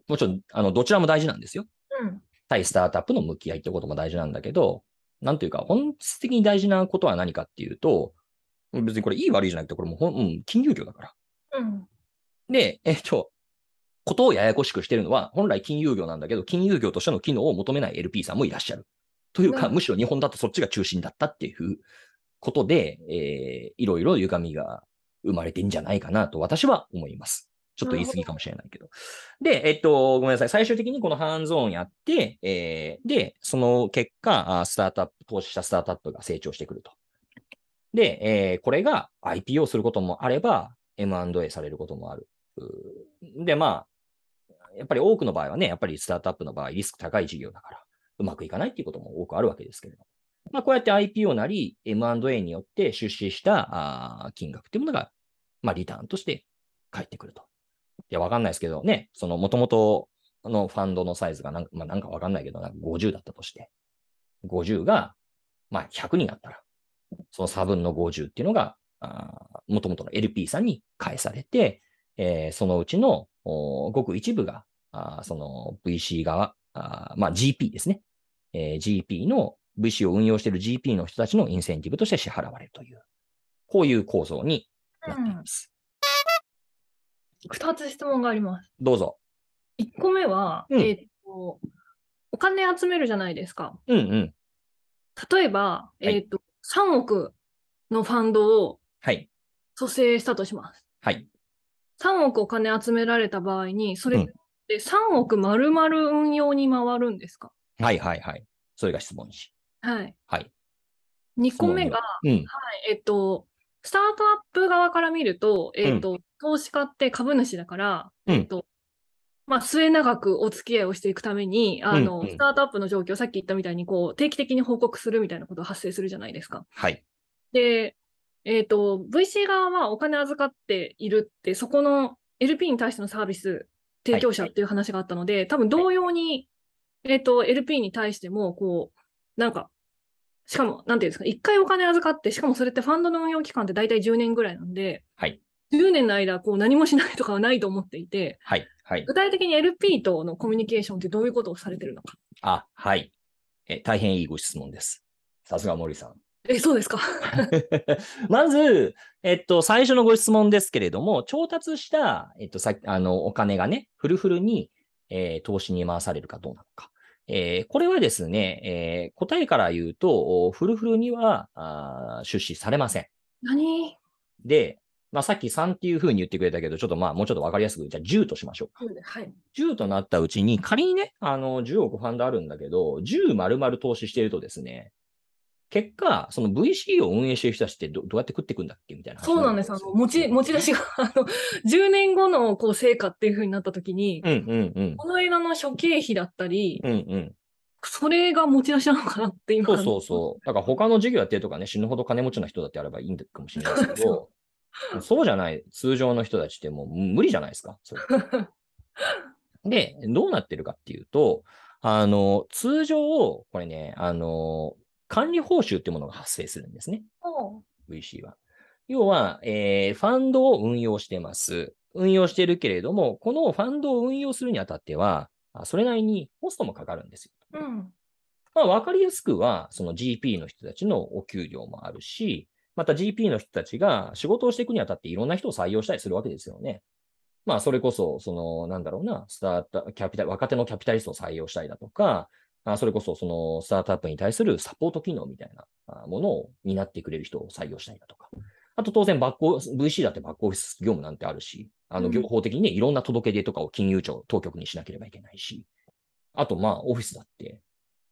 もちろん、あの、どちらも大事なんですよ。うん。対スタートアップの向き合いってことも大事なんだけど、なんというか、本質的に大事なことは何かっていうと、別にこれいい悪いじゃなくて、これもう、うん、金融業だから。うん。で、えっと、ことをややこしくしてるのは、本来金融業なんだけど、金融業としての機能を求めない LP さんもいらっしゃる。というか、うん、むしろ日本だとそっちが中心だったっていうことで、えー、いろいろ歪みが生まれてんじゃないかなと私は思います。ちょっと言い過ぎかもしれないけど。で、えっと、ごめんなさい。最終的にこのハンズオンやって、えー、で、その結果、スタートアップ、投資したスタートアップが成長してくると。で、えー、これが IPO することもあれば、M&A されることもある。で、まあ、やっぱり多くの場合はね、やっぱりスタートアップの場合、リスク高い事業だから、うまくいかないっていうことも多くあるわけですけれども。まあ、こうやって IPO なり、M&A によって出資したあ金額っていうものが、まあ、リターンとして返ってくると。いや、わかんないですけどね、その、もともとのファンドのサイズがなん、まあ、なんかわかんないけど、なんか50だったとして。50が、まあ、100になったら、その差分の50っていうのが、もともとの LP さんに返されて、えー、そのうちのごく一部が、あその VC 側、あまあ、GP ですね、えー、GP の VC を運用している GP の人たちのインセンティブとして支払われるという、こういう構造になっています。二、うん、つ質問があります。どうぞ。一個目は、うん、えっ、と、お金集めるじゃないですか。うんうん。例えば、えっ、と、3億のファンドを蘇生したとします。はい。3億お金集められた場合に、それって3億丸々運用に回るんですか、うん、はいはいはい。それが質問し。はい。はい。2個目が、うん、はい、えっと、スタートアップ側から見ると、えっと、うん、投資家って株主だから、えっと、まあ、末永くお付き合いをしていくために、あの、うんうん、スタートアップの状況、さっき言ったみたいに、こう、定期的に報告するみたいなことが発生するじゃないですか。はい。で、えっ、ー、と、VC 側はお金預かっているって、そこの LP に対してのサービス提供者っていう話があったので、はい、多分同様に、えっ、ー、と、LP に対しても、こう、なんか、しかも、なんていうんですか、一回お金預かって、しかもそれってファンドの運用期間って大体10年ぐらいなんで、はい。10年の間、こう何もしないとかはないと思っていて、はい。はい。具体的に LP とのコミュニケーションってどういうことをされてるのか？あ、はい。え、大変いいご質問です。さすが森さん。え、そうですか？まず、えっと、最初のご質問ですけれども、調達した、えっと、さあの、お金がね、フルフルに、えー、投資に回されるかどうなのか。えー、これはですね、えー、答えから言うと、フルフルにはあ出資されません。何？で、まあ、さっき3っていうふうに言ってくれたけど、ちょっとまあ、もうちょっとわかりやすく、じゃあ10としましょうか。はい。10となったうちに、仮にね、あの、10億ファンドあるんだけど、10丸々投資しているとですね、結果、その VC を運営してる人たちってどどうやって食っていくんだっけみたいなそうなんです。あの、持ち、持ち出しが、あの、10年後のこう成果っていうふうになったときに、うんうんうん、この間の諸経費だったり、うんうん、それが持ち出しなのかなって今。そうそうそう。だから他の事業やってるとかね、死ぬほど金持ちな人だってあればいいんかもしれないですけど、そうじゃない、通常の人たちってもう無理じゃないですか？で、どうなってるかっていうと、あの、通常、これね、あの、管理報酬っていうものが発生するんですね。VC は。要は、えー、ファンドを運用してます。運用しているけれども、このファンドを運用するにあたっては、それなりにコストもかかるんですよ。うん、まあ、わかりやすくは、その GP の人たちのお給料もあるし、また GP の人たちが仕事をしていくにあたっていろんな人を採用したりするわけですよね。まあ、それこそ、その、なんだろうな、スタート、キャピタル、若手のキャピタリストを採用したりだとか、あそれこそ、その、スタートアップに対するサポート機能みたいなものを担ってくれる人を採用したりだとか。あと当然バックオ、VC だってバックオフィス業務なんてあるし、あの、業法的にね、いろんな届け出とかを金融庁、当局にしなければいけないし。あと、まあ、オフィスだって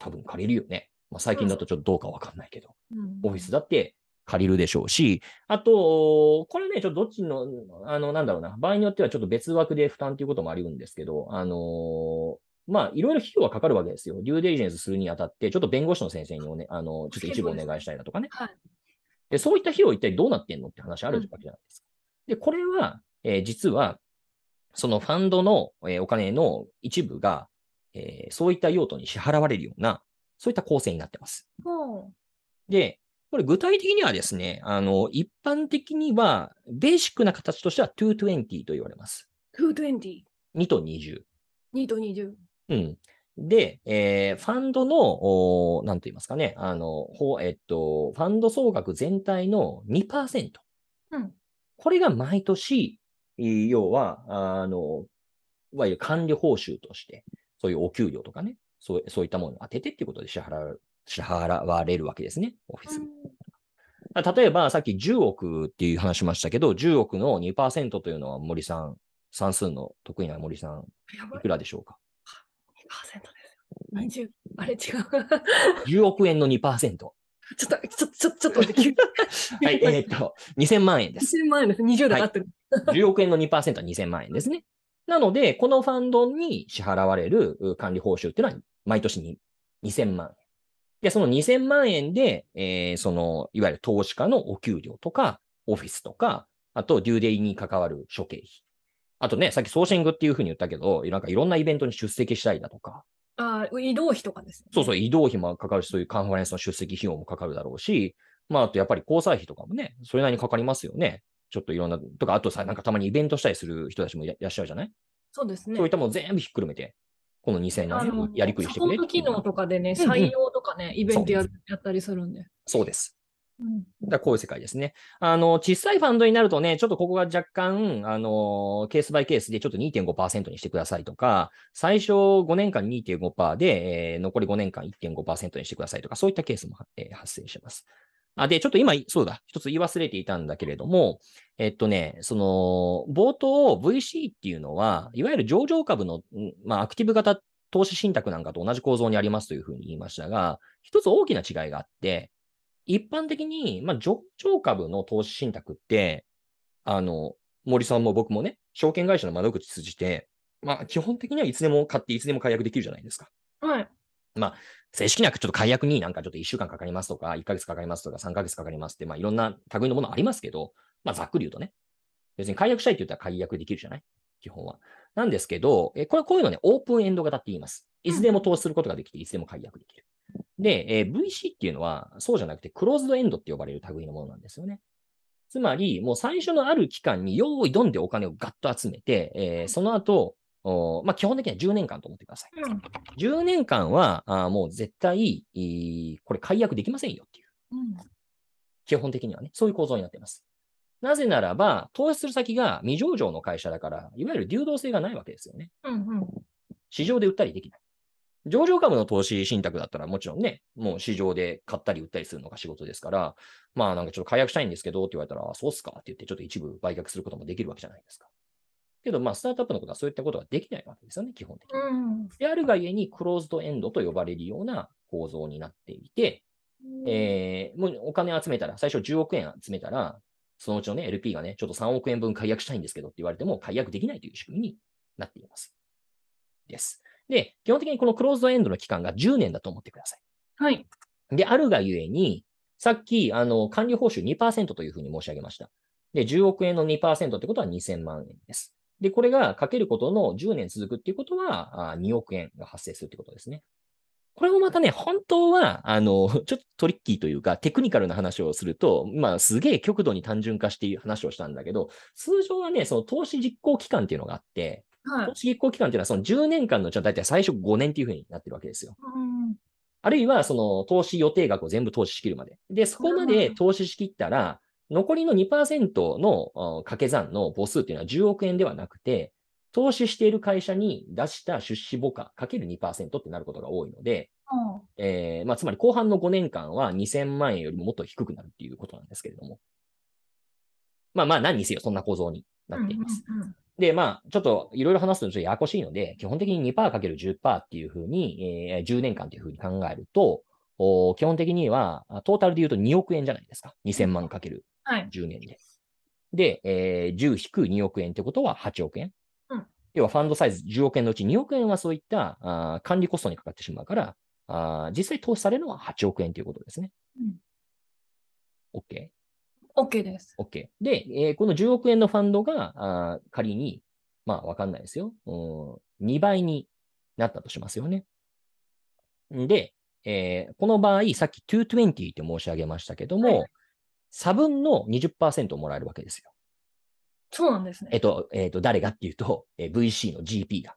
多分借りるよね。まあ、最近だとちょっとどうかわかんないけど、オフィスだって借りるでしょうし、あと、これね、ちょっとどっちの、あの、なんだろうな、場合によってはちょっと別枠で負担ということもあるんですけど、あのまあ、いろいろ費用はかかるわけですよ。デューデリジェンスするにあたって、ちょっと弁護士の先生におね、あの、ちょっと一部お願いしたいなとかね。はい。で、そういった費用一体どうなってんのって話あるわけじゃないですか。うん、で、これは、えー、実は、そのファンドの、えー、お金の一部が、えー、そういった用途に支払われるような、そういった構成になってます。で、これ具体的にはですね、あの、一般的には、ベーシックな形としては220と言われます。220。2と20。2と20。うん。で、えー、ファンドの、なんと言いますかね、あの、ほえっと、ファンド総額全体の2%。うん。これが毎年、要は、あの、いわゆる管理報酬として、そういうお給料とかね、そうそういったものを当ててっていうことで支払う支払われるわけですね、オフィスに。例えば、さっき10億っていう話しましたけど、10億の2%というのは森さん、算数の得意な森さん、いくらでしょうか ?2% ですよ。20、あれ違う。10億円の2%。ちょっと、ちょ、ちょ、ちょっと待って、はい、えー、っと、2000万円です。2000万円です。20で合ってる。はい、10億円の2%は2000万円ですね。なので、このファンドに支払われる管理報酬っていうのは、毎年に2000万円。で、その2000万円で、えー、その、いわゆる投資家のお給料とか、オフィスとか、あと、デューデイに関わる諸経費。あとね、さっきソーシングっていうふうに言ったけど、なんかいろんなイベントに出席したりだとか、あ移動費とかです、ね、そうそう、移動費もかかるし、そういうカンファレンスの出席費用もかかるだろうし、まあ、あとやっぱり交際費とかもね、それなりにかかりますよね。ちょっといろんな、とか、あとさ、なんかたまにイベントしたりする人たちもいらっしゃるじゃない？そうですね。そういったもの全部ひっくるめて、この2000あの円やりくりしてくれサポート機能とかでね、うんうん採用とかね、イベントやったりするんで。そうです。うんだこういう世界ですね。あの、小さいファンドになるとね、ちょっとここが若干、あの、ケースバイケースでちょっと2.5%にしてくださいとか、最初5年間2.5%で、えー残り5年間1.5%にしてくださいとか、そういったケースも、えー発生します。あ、で、ちょっと今、そうだ、一つ言い忘れていたんだけれども、えっとね、その、冒頭 VC っていうのは、いわゆる上場株の、まあ、アクティブ型投資信託なんかと同じ構造にありますというふうに言いましたが、一つ大きな違いがあって、一般的に、まあ、上場株の投資信託って、あの、森さんも僕もね、証券会社の窓口通じて、まあ、基本的にはいつでも買っていつでも解約できるじゃないですか。はい。正式なちょっと解約になんかちょっと1週間かかりますとか、1ヶ月かかりますとか、3ヶ月かかりますって、まあいろんな類のものありますけど、まあざっくり言うとね、別に解約したいって言ったら解約できるじゃない？基本は。なんですけど、えこれこういうのね、オープンエンド型って言います。いつでも投資することができて、いつでも解約できる。で、えー VC っていうのは、そうじゃなくて、クローズドエンドって呼ばれる類のものなんですよね。つまり、もう最初のある期間に用意どんでお金をガッと集めて、えーその後、おまあ、基本的には10年間と思ってください。うん10年間は、あーもう絶対、これ解約できませんよっていう。うん基本的にはね、そういう構造になっています。なぜならば、投資する先が未上場の会社だから、いわゆる流動性がないわけですよね。うんうん市場で売ったりできない。上場株の投資信託だったらもちろんね、もう市場で買ったり売ったりするのが仕事ですから、まあなんかちょっと解約したいんですけどって言われたら、あそうっすかって言ってちょっと一部売却することもできるわけじゃないですか。けどまあスタートアップのことはそういったことができないわけですよね、基本的に。うんであるがゆえにクローズドエンドと呼ばれるような構造になっていて、えーもうお金集めたら、最初10億円集めたら、そのうちのね、LP がね、ちょっと3億円分解約したいんですけどって言われても解約できないという仕組みになっています。です。で、基本的にこのクローズドエンドの期間が10年だと思ってください。はい。で、あるがゆえに、さっき、あの、管理報酬2%というふうに申し上げました。で、10億円の2%ってことは2000万円です。で、これがかけることの10年続くっていうことは、あ2億円が発生するってことですね。これもまたね、本当は、あの、ちょっとトリッキーというか、テクニカルな話をすると、まあ、すげえ極度に単純化していう話をしたんだけど、通常はね、その投資実行期間っていうのがあって、はい投。資実行期間っていうのはその10年間のうちの大体最初5年っていうふうになってるわけですよ。うんあるいは、その投資予定額を全部投資しきるまで。で、そこまで投資しきったら、残りの2%のあ掛け算の母数っていうのは10億円ではなくて、投資している会社に出した出資母価かける2%ってなることが多いので、あえーまあ、つまり後半の5年間は2000万円よりももっと低くなるっていうことなんですけれども。まあまあ何にせよそんな構造になっています。うんうんうんで、まあ、ちょっといろいろ話すとちょっとややこしいので、基本的に 2%×10% っていうふうに、えー10年間というふうに考えると、お基本的には、あトータルで言うと2億円じゃないですか。2000万かけるはい。10年で。で、えー10引く2億円ってことは8億円。うん要はファンドサイズ10億円のうち2億円はそういったあー管理コストにかかってしまうから、あー実際投資されるのは8億円ということですね。OK? OK です。OK。で、えーこの10億円のファンドが、あー仮に、まあ、わかんないですよ。うん、2倍になったとしますよね。で、えーこの場合、さっき220って申し上げましたけども、はい差分の20%をもらえるわけですよ。そうなんですね。えっと、えっと、誰がっていうと、えー VC の GP が。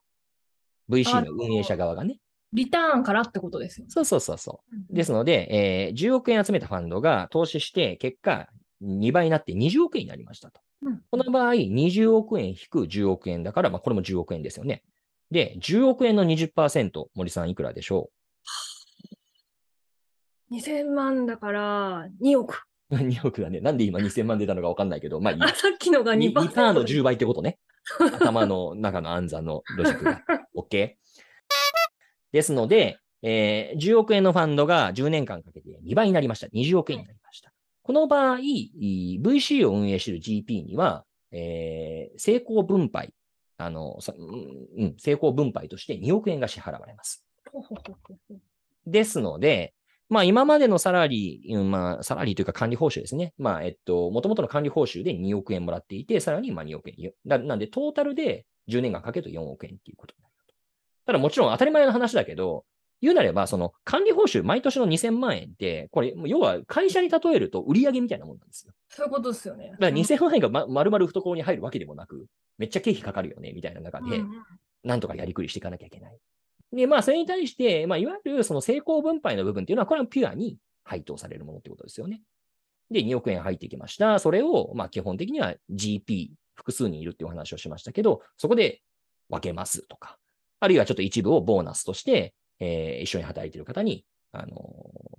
VC の運営者側がね。リターンからってことですよね。そうそうそうそう。うんですので、えー10億円集めたファンドが投資して、結果、2倍になって20億円になりましたと。うんこの場合、20億円引く10億円だから、まあ、これも10億円ですよね。で、10億円の20%、森さんいくらでしょ2000万だから2億。う ?2 億がね、なんで今2000万出たのかわかんないけど、まあいいあ。さっきのが 2%, 2%。2の10倍ってことね。頭の中の暗算のロジックが。OK? ですので、えー10億円のファンドが10年間かけて2倍になりました。20億円になりました。この場合、い VC を運営している GP には、えー成功分配、あの、さうんうん、成功分配として2億円が支払われます。ですので、まあ今までのサラリー、うんまあサラリーというか管理報酬ですね。まあえっと、もともとの管理報酬で2億円もらっていて、さらにまあ2億円。だなんでトータルで10年間かけると4億円っていうことになると。ただもちろん当たり前の話だけど、言うなれば、その管理報酬、毎年の2000万円って、これ、要は会社に例えると売り上げみたいなもんなんですよ。そういうことですよね。だから2000万円がま丸々懐に入るわけでもなく、めっちゃ経費かかるよね、みたいな中で、なんとかやりくりしていかなきゃいけない。で、まあ、それに対して、まあ、いわゆるその成功分配の部分っていうのは、これはピュアに配当されるものってことですよね。で、2億円入ってきました。それを、まあ、基本的には GP、複数人いるっていうお話をしましたけど、そこで分けますとか、あるいはちょっと一部をボーナスとして、えー一緒に働いている方に、あのー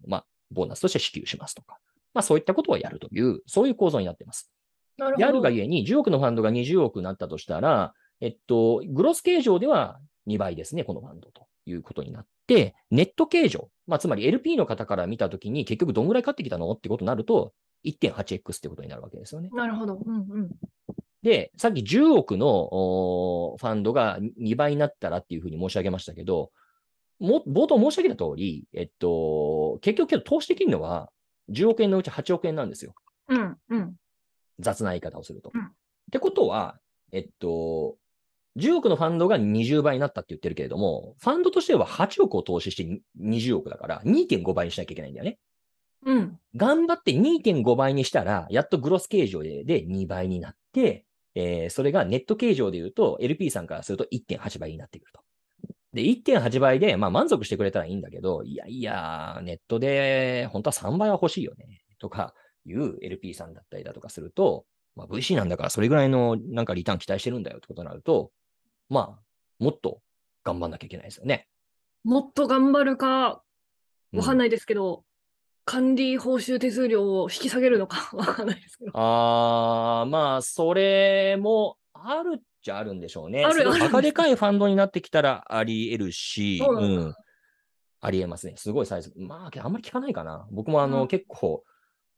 まあ、ボーナスとして支給しますとか、まあ、そういったことをやるという、そういう構造になっています。であなるほど。るがゆえに、10億のファンドが20億になったとしたら、えっと、グロス計上では2倍ですね、このファンドということになって、ネット計上、まあ、つまり LP の方から見たときに、結局どんぐらい買ってきたのってことになると、1.8x ってことになるわけですよね。なるほど。うんうん。で、さっき10億のファンドが2倍になったらっていうふうに申し上げましたけど、も冒頭申し上げた通り、えっと、結局けど投資できるのは10億円のうち8億円なんですよ。うんうん。雑な言い方をすると。うんってことは、えっと、10億のファンドが20倍になったって言ってるけれども、ファンドとしては8億を投資して20億だから2.5倍にしなきゃいけないんだよね。うん。頑張って2.5倍にしたら、やっとグロス計上でで2倍になって、えーそれがネット計上で言うと、LP さんからすると1.8倍になってくると。で、1.8倍で、まあ満足してくれたらいいんだけど、いやいや、ネットで本当は3倍は欲しいよね、とかいう LP さんだったりだとかすると、まあ VC なんだからそれぐらいのなんかリターン期待してるんだよってことになると、まあ、もっと頑張んなきゃいけないですよね。もっと頑張るか、わかんい。ないですけど、管理報酬手数料を引き下げるのか わかんないですけど。あー、まあ、それもあるっちゃあるんでしょうね。あるあるでかいファンドになってきたらあり得るし、そうなんだん。あり得ますね。すごいサイズ。まあ、あんまり聞かないかな。僕もあの、うん結構、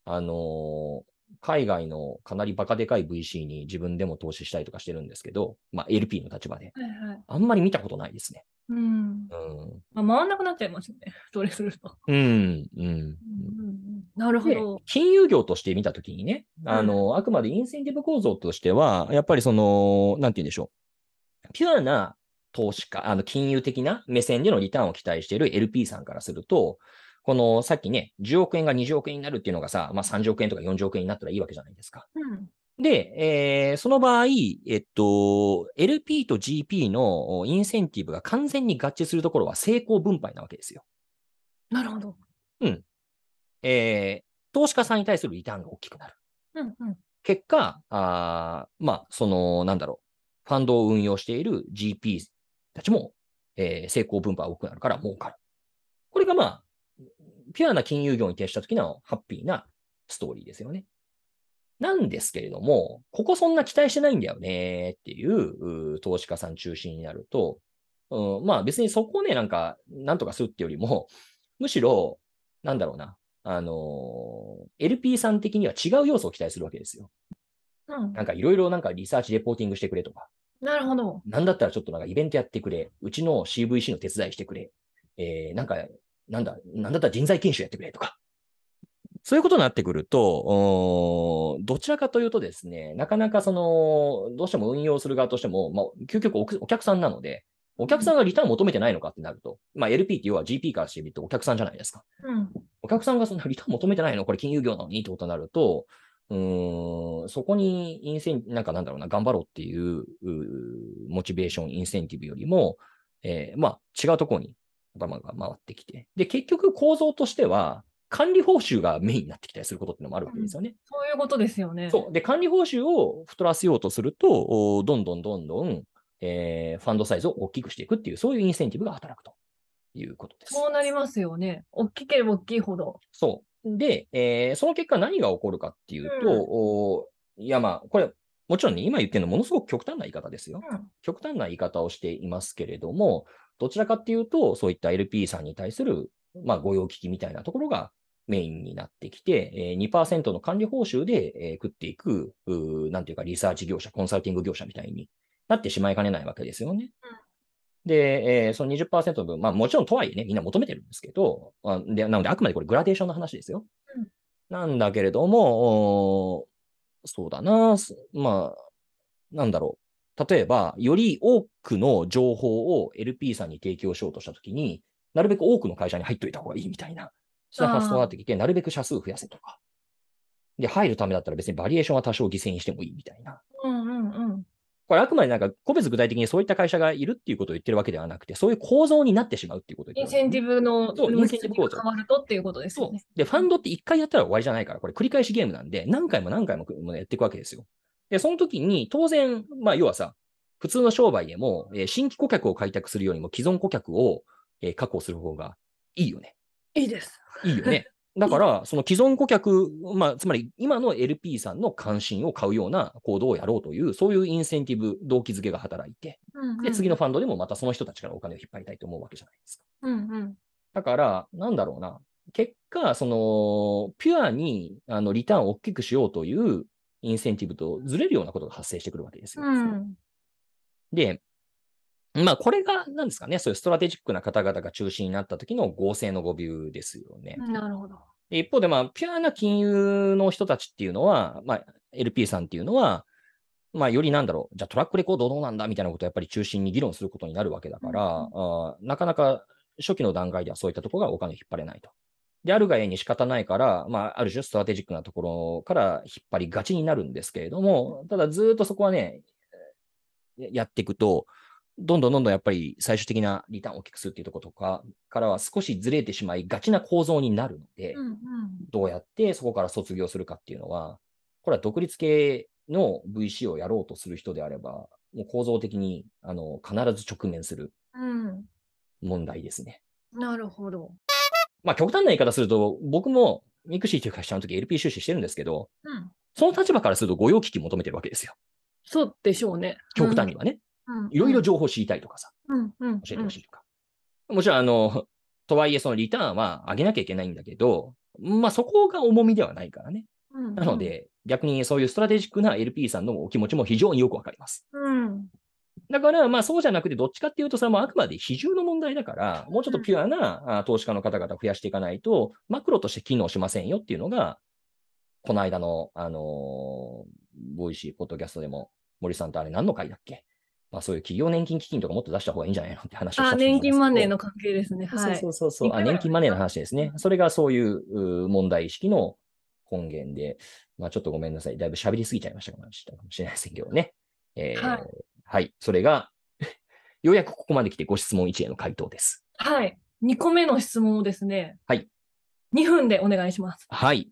あのー海外のかなりバカでかい VC に自分でも投資したりとかしてるんですけど、まあ LP の立場で。はいはい。あんまり見たことないですね。うん。うん。まあ、回んなくなっちゃいますよね。それすると。うん、うん。うんうんうんなるほでど。金融業として見たときにね、あの、あくまでインセンティブ構造としては、やっぱりその、なんて言うんでしょう。ピュアな投資家、あの、金融的な目線でのリターンを期待している LP さんからすると、この、さっきね、10億円が20億円になるっていうのがさ、まあ30億円とか40億円になったらいいわけじゃないですか。うん。で、えーその場合、えっと、LP と GP のインセンティブが完全に合致するところは成功分配なわけですよ。なるほど。えー投資家さんに対するリターンが大きくなる。うんうん。結果、あーまあ、その、なんだろう、ファンドを運用している GP たちも、えー成功分配が多くなるから儲かる。これがまあ、ピュアな金融業に徹した時のハッピーなストーリーですよね。なんですけれども、ここそんな期待してないんだよねっていう投資家さん中心になると、うん、まあ別にそこをね、なんか、なんとかするってよりも、むしろ、なんだろうな、あのー LP さん的には違う要素を期待するわけですよ。うんなんかいろいろなんかリサーチレポーティングしてくれとか、なるほど。なんだったらちょっとなんかイベントやってくれ、うちの CVC の手伝いしてくれ、えー、なんか、なんだ、なんだったら人材研修やってくれとか。そういうことになってくると、どちらかというとですね、なかなかその、どうしても運用する側としても、まあ、究極おお客さんなので、お客さんがリターン求めてないのかってなると、まあ LP って要は GP からしてみるとお客さんじゃないですか。うん。お客さんがそんなリターン求めてないのこれ金融業なのにってことになると、うーん、そこにインセン、なんかなんだろうな、頑張ろうっていう、モチベーション、インセンティブよりも、えーまあ、違うところに頭が回ってきて。で、結局構造としては、管理報酬がメインになってきたりすることっていうのもあるわけですよね。そういうことですよね。そう。で、管理報酬を太らせようとすると、おどんどんどんどん、えーファンドサイズを大きくしていくっていう、そういうインセンティブが働くということです。そうなりますよね。大きければ大きいほど。そう。で、えーその結果何が起こるかっていうと、うんおいやまあ、これ、もちろんね、今言ってるのはものすごく極端な言い方ですよ。うん極端な言い方をしていますけれども、どちらかっていうと、そういった LP さんに対する、まあ、御用聞きみたいなところがメインになってきて、えー2%の管理報酬で、えー食っていく、なんていうか、リサーチ業者、コンサルティング業者みたいになってしまいかねないわけですよね。で、えーその20%の分、まあもちろんとはいえね、みんな求めてるんですけど、あでなのであくまでこれグラデーションの話ですよ。うんなんだけれども、そうだな、すまあ、なんだろう。例えば、より多くの情報を LP さんに提供しようとしたときに、なるべく多くの会社に入っといた方がいいみたいな、そういう発想になってきて、なるべく社数増やせとか。で、入るためだったら別にバリエーションは多少犠牲にしてもいいみたいな。うんうんうん。これあくまでなんか個別具体的にそういった会社がいるっていうことを言ってるわけではなくて、そういう構造になってしまうっていうことを言ってるインセンティブのそうインセンティブ構造が変わるとっていうことですそうよね。。で、ファンドって一回やったら終わりじゃないから、これ繰り返しゲームなんで、何回も何回もやっていくわけですよ。で、その時に当然、まあ要はさ、普通の商売でも、えー新規顧客を開拓するよりも既存顧客を、えー確保する方がいいよね。いいです。いいよね。だから、その既存顧客、まあ、つまり今の LP さんの関心を買うような行動をやろうという、そういうインセンティブ、動機づけが働いて、で、次のファンドでもまたその人たちからお金を引っ張りたいと思うわけじゃないですか。うんうん。だから、なんだろうな。結果、その、ピュアに、あの、リターンを大きくしようというインセンティブとずれるようなことが発生してくるわけですよ。うん。で、まあ、これが、なんですかね、そういうストラテジックな方々が中心になった時の合成の語ビューですよね。なるほど。で一方で、まあ、ピュアな金融の人たちっていうのは、まあ、LP さんっていうのは、まあ、よりなんだろう、じゃあトラックレコードどうなんだみたいなことをやっぱり中心に議論することになるわけだから、うんあーなかなか初期の段階ではそういったところがお金を引っ張れないと。であるがゆえに仕方ないから、まあ、ある種ストラテジックなところから引っ張りがちになるんですけれども、ただずーっとそこはね、ややっていくと、どんどんどんどんやっぱり最終的なリターンを大きくするっていうところとかからは少しずれてしまいがちな構造になるので、うんうん。どうやってそこから卒業するかっていうのは、これは独立系の VC をやろうとする人であれば、もう構造的にあの必ず直面するうん。問題ですね。なるほど。まあ極端な言い方すると、僕もミクシーという会社の時 LP 出資してるんですけど、うん。その立場からすると御用聞き求めてるわけですよ。そうでしょうね。極端にはね。うん。いろいろ情報知りたいとかさ、うんうん。教えてほしいとか。もちろん、あの、とはいえそのリターンは上げなきゃいけないんだけど、まあそこが重みではないからね。うんうん。なので、逆にそういうストラテジックな LP さんのお気持ちも非常によくわかります。うん。だから、まあそうじゃなくて、どっちかっていうと、それもあくまで比重の問題だから、もうちょっとピュアなあ投資家の方々を増やしていかないと、マクロとして機能しませんよっていうのが、この間の、あのーボイシー、ポッドキャストでも、森さんとあれ何の回だっけ？まあそういう企業年金基金とかもっと出した方がいいんじゃないのって話をした年金マネーの関係ですね。はい。そうそうそうそう。あ、年金マネーの話ですね。それがそういう問題意識の根源で、まあちょっとごめんなさい。だいぶ喋りすぎちゃいましたかもしれないですけどね。えーはいはい。それが、ようやくここまで来てご質問1への回答です。はい。2個目の質問をですね。はい。2分でお願いします。はい。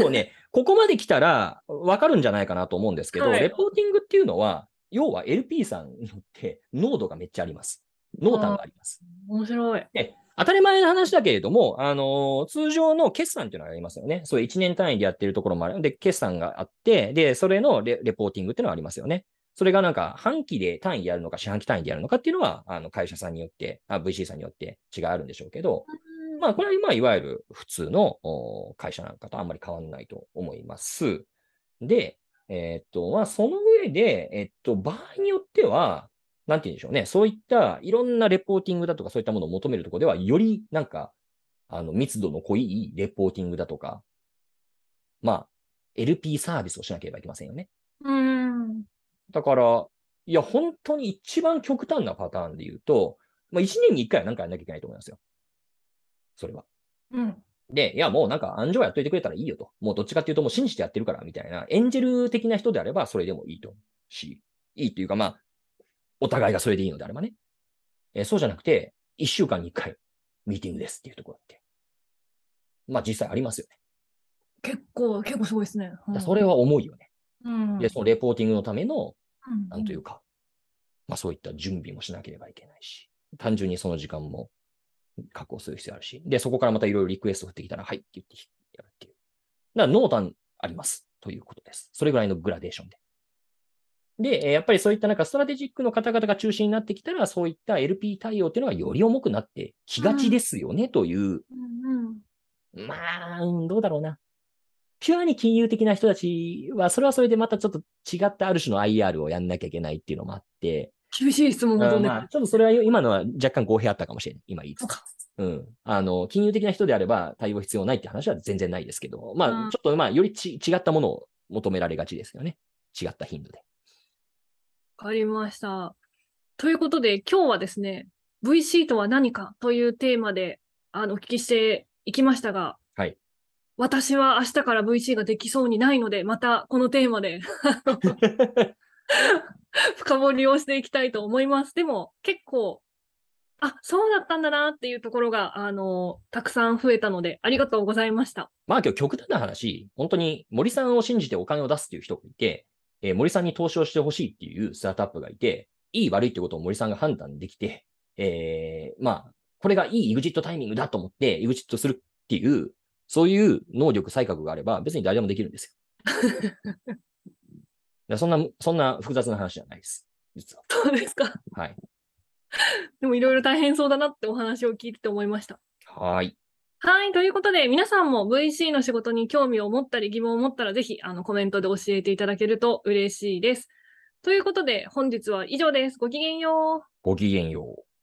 もうね、ここまで来たらわかるんじゃないかなと思うんですけど、はいレポーティングっていうのは、要は LP さんによって濃度がめっちゃあります。濃淡があります。面白い。で当たり前の話だけれども、あのー通常の決算っていうのがありますよね。そういう1年単位でやってるところもある。で、決算があって、で、それのレレポーティングっていうのがありますよね。それがなんか、半期で単位でやるのか、四半期単位でやるのかっていうのは、あの、会社さんによって、あ VC さんによって違いあるんでしょうけど、まあ、これは、まあ、いわゆる普通のお会社なんかとあんまり変わらないと思います。で、えーっと、まあ、その上で、えっと、場合によっては、なんて言うんでしょうね。そういったいろんなレポーティングだとかそういったものを求めるところでは、よりなんか、あの、密度の濃いレポーティングだとか、まあ、LP サービスをしなければいけませんよね。うん。だから、いや、本当に一番極端なパターンで言うと、まあ、1年に1回は何かやんなきゃいけないと思いますよ。それは。うん。で、いや、もうなんか、暗証やっといてくれたらいいよと。もうどっちかっていうと、もう信じてやってるから、みたいな、エンジェル的な人であれば、それでもいいと思うし、いいというか、まあ、お互いがそれでいいのであればね。えーそうじゃなくて、1週間に1回、ミーティングですっていうところって。まあ、実際ありますよね。結構、結構すごいですね。だからそれは重いよね。うん。で、そのレポーティングのための、うんなんというか、まあそういった準備もしなければいけないし、単純にその時間も確保する必要あるし、で、そこからまたいろいろリクエスト降ってきたら、はいって言ってやるっていう。だから濃淡ありますということです。それぐらいのグラデーションで。で、えーやっぱりそういったなんかストラテジックの方々が中心になってきたら、そういった LP 対応っていうのはより重くなってきがちですよねという、うんうん。まあ、うんどうだろうな。ピュアに金融的な人たちは、それはそれでまたちょっと違ったある種の IR をやんなきゃいけないっていうのもあって、厳しい質問を求めてまあ、ちょっとそれは今のは若干語弊あったかもしれない。今言いつつそうか。うん。あの、金融的な人であれば対応必要ないって話は全然ないですけど、まあ、うんちょっとまあ、よりち違ったものを求められがちですよね。違った頻度で。かりました。ということで、今日はですね、VC とは何かというテーマであのお聞きしていきましたが、はい。私は明日から VC ができそうにないので、またこのテーマで 深掘りをしていきたいと思います。でも結構、あ、そうだったんだなっていうところが、あの、たくさん増えたので、ありがとうございました。まあ今日極端な話、本当に森さんを信じてお金を出すっていう人がいて、えー森さんに投資をしてほしいっていうスタートアップがいて、いい悪いってことを森さんが判断できて、えーまあ、これがいい EXIT タイミングだと思って EXIT するっていう、そういう能力、才覚があれば別に誰でもできるんですよ。でそんな、そんな複雑な話じゃないです。実は。そうですか。はい。でもいろいろ大変そうだなってお話を聞いてて思いました。はーい。はい。ということで、皆さんも VC の仕事に興味を持ったり疑問を持ったら、ぜひあのコメントで教えていただけると嬉しいです。ということで、本日は以上です。ごきげんよう。ごきげんよう。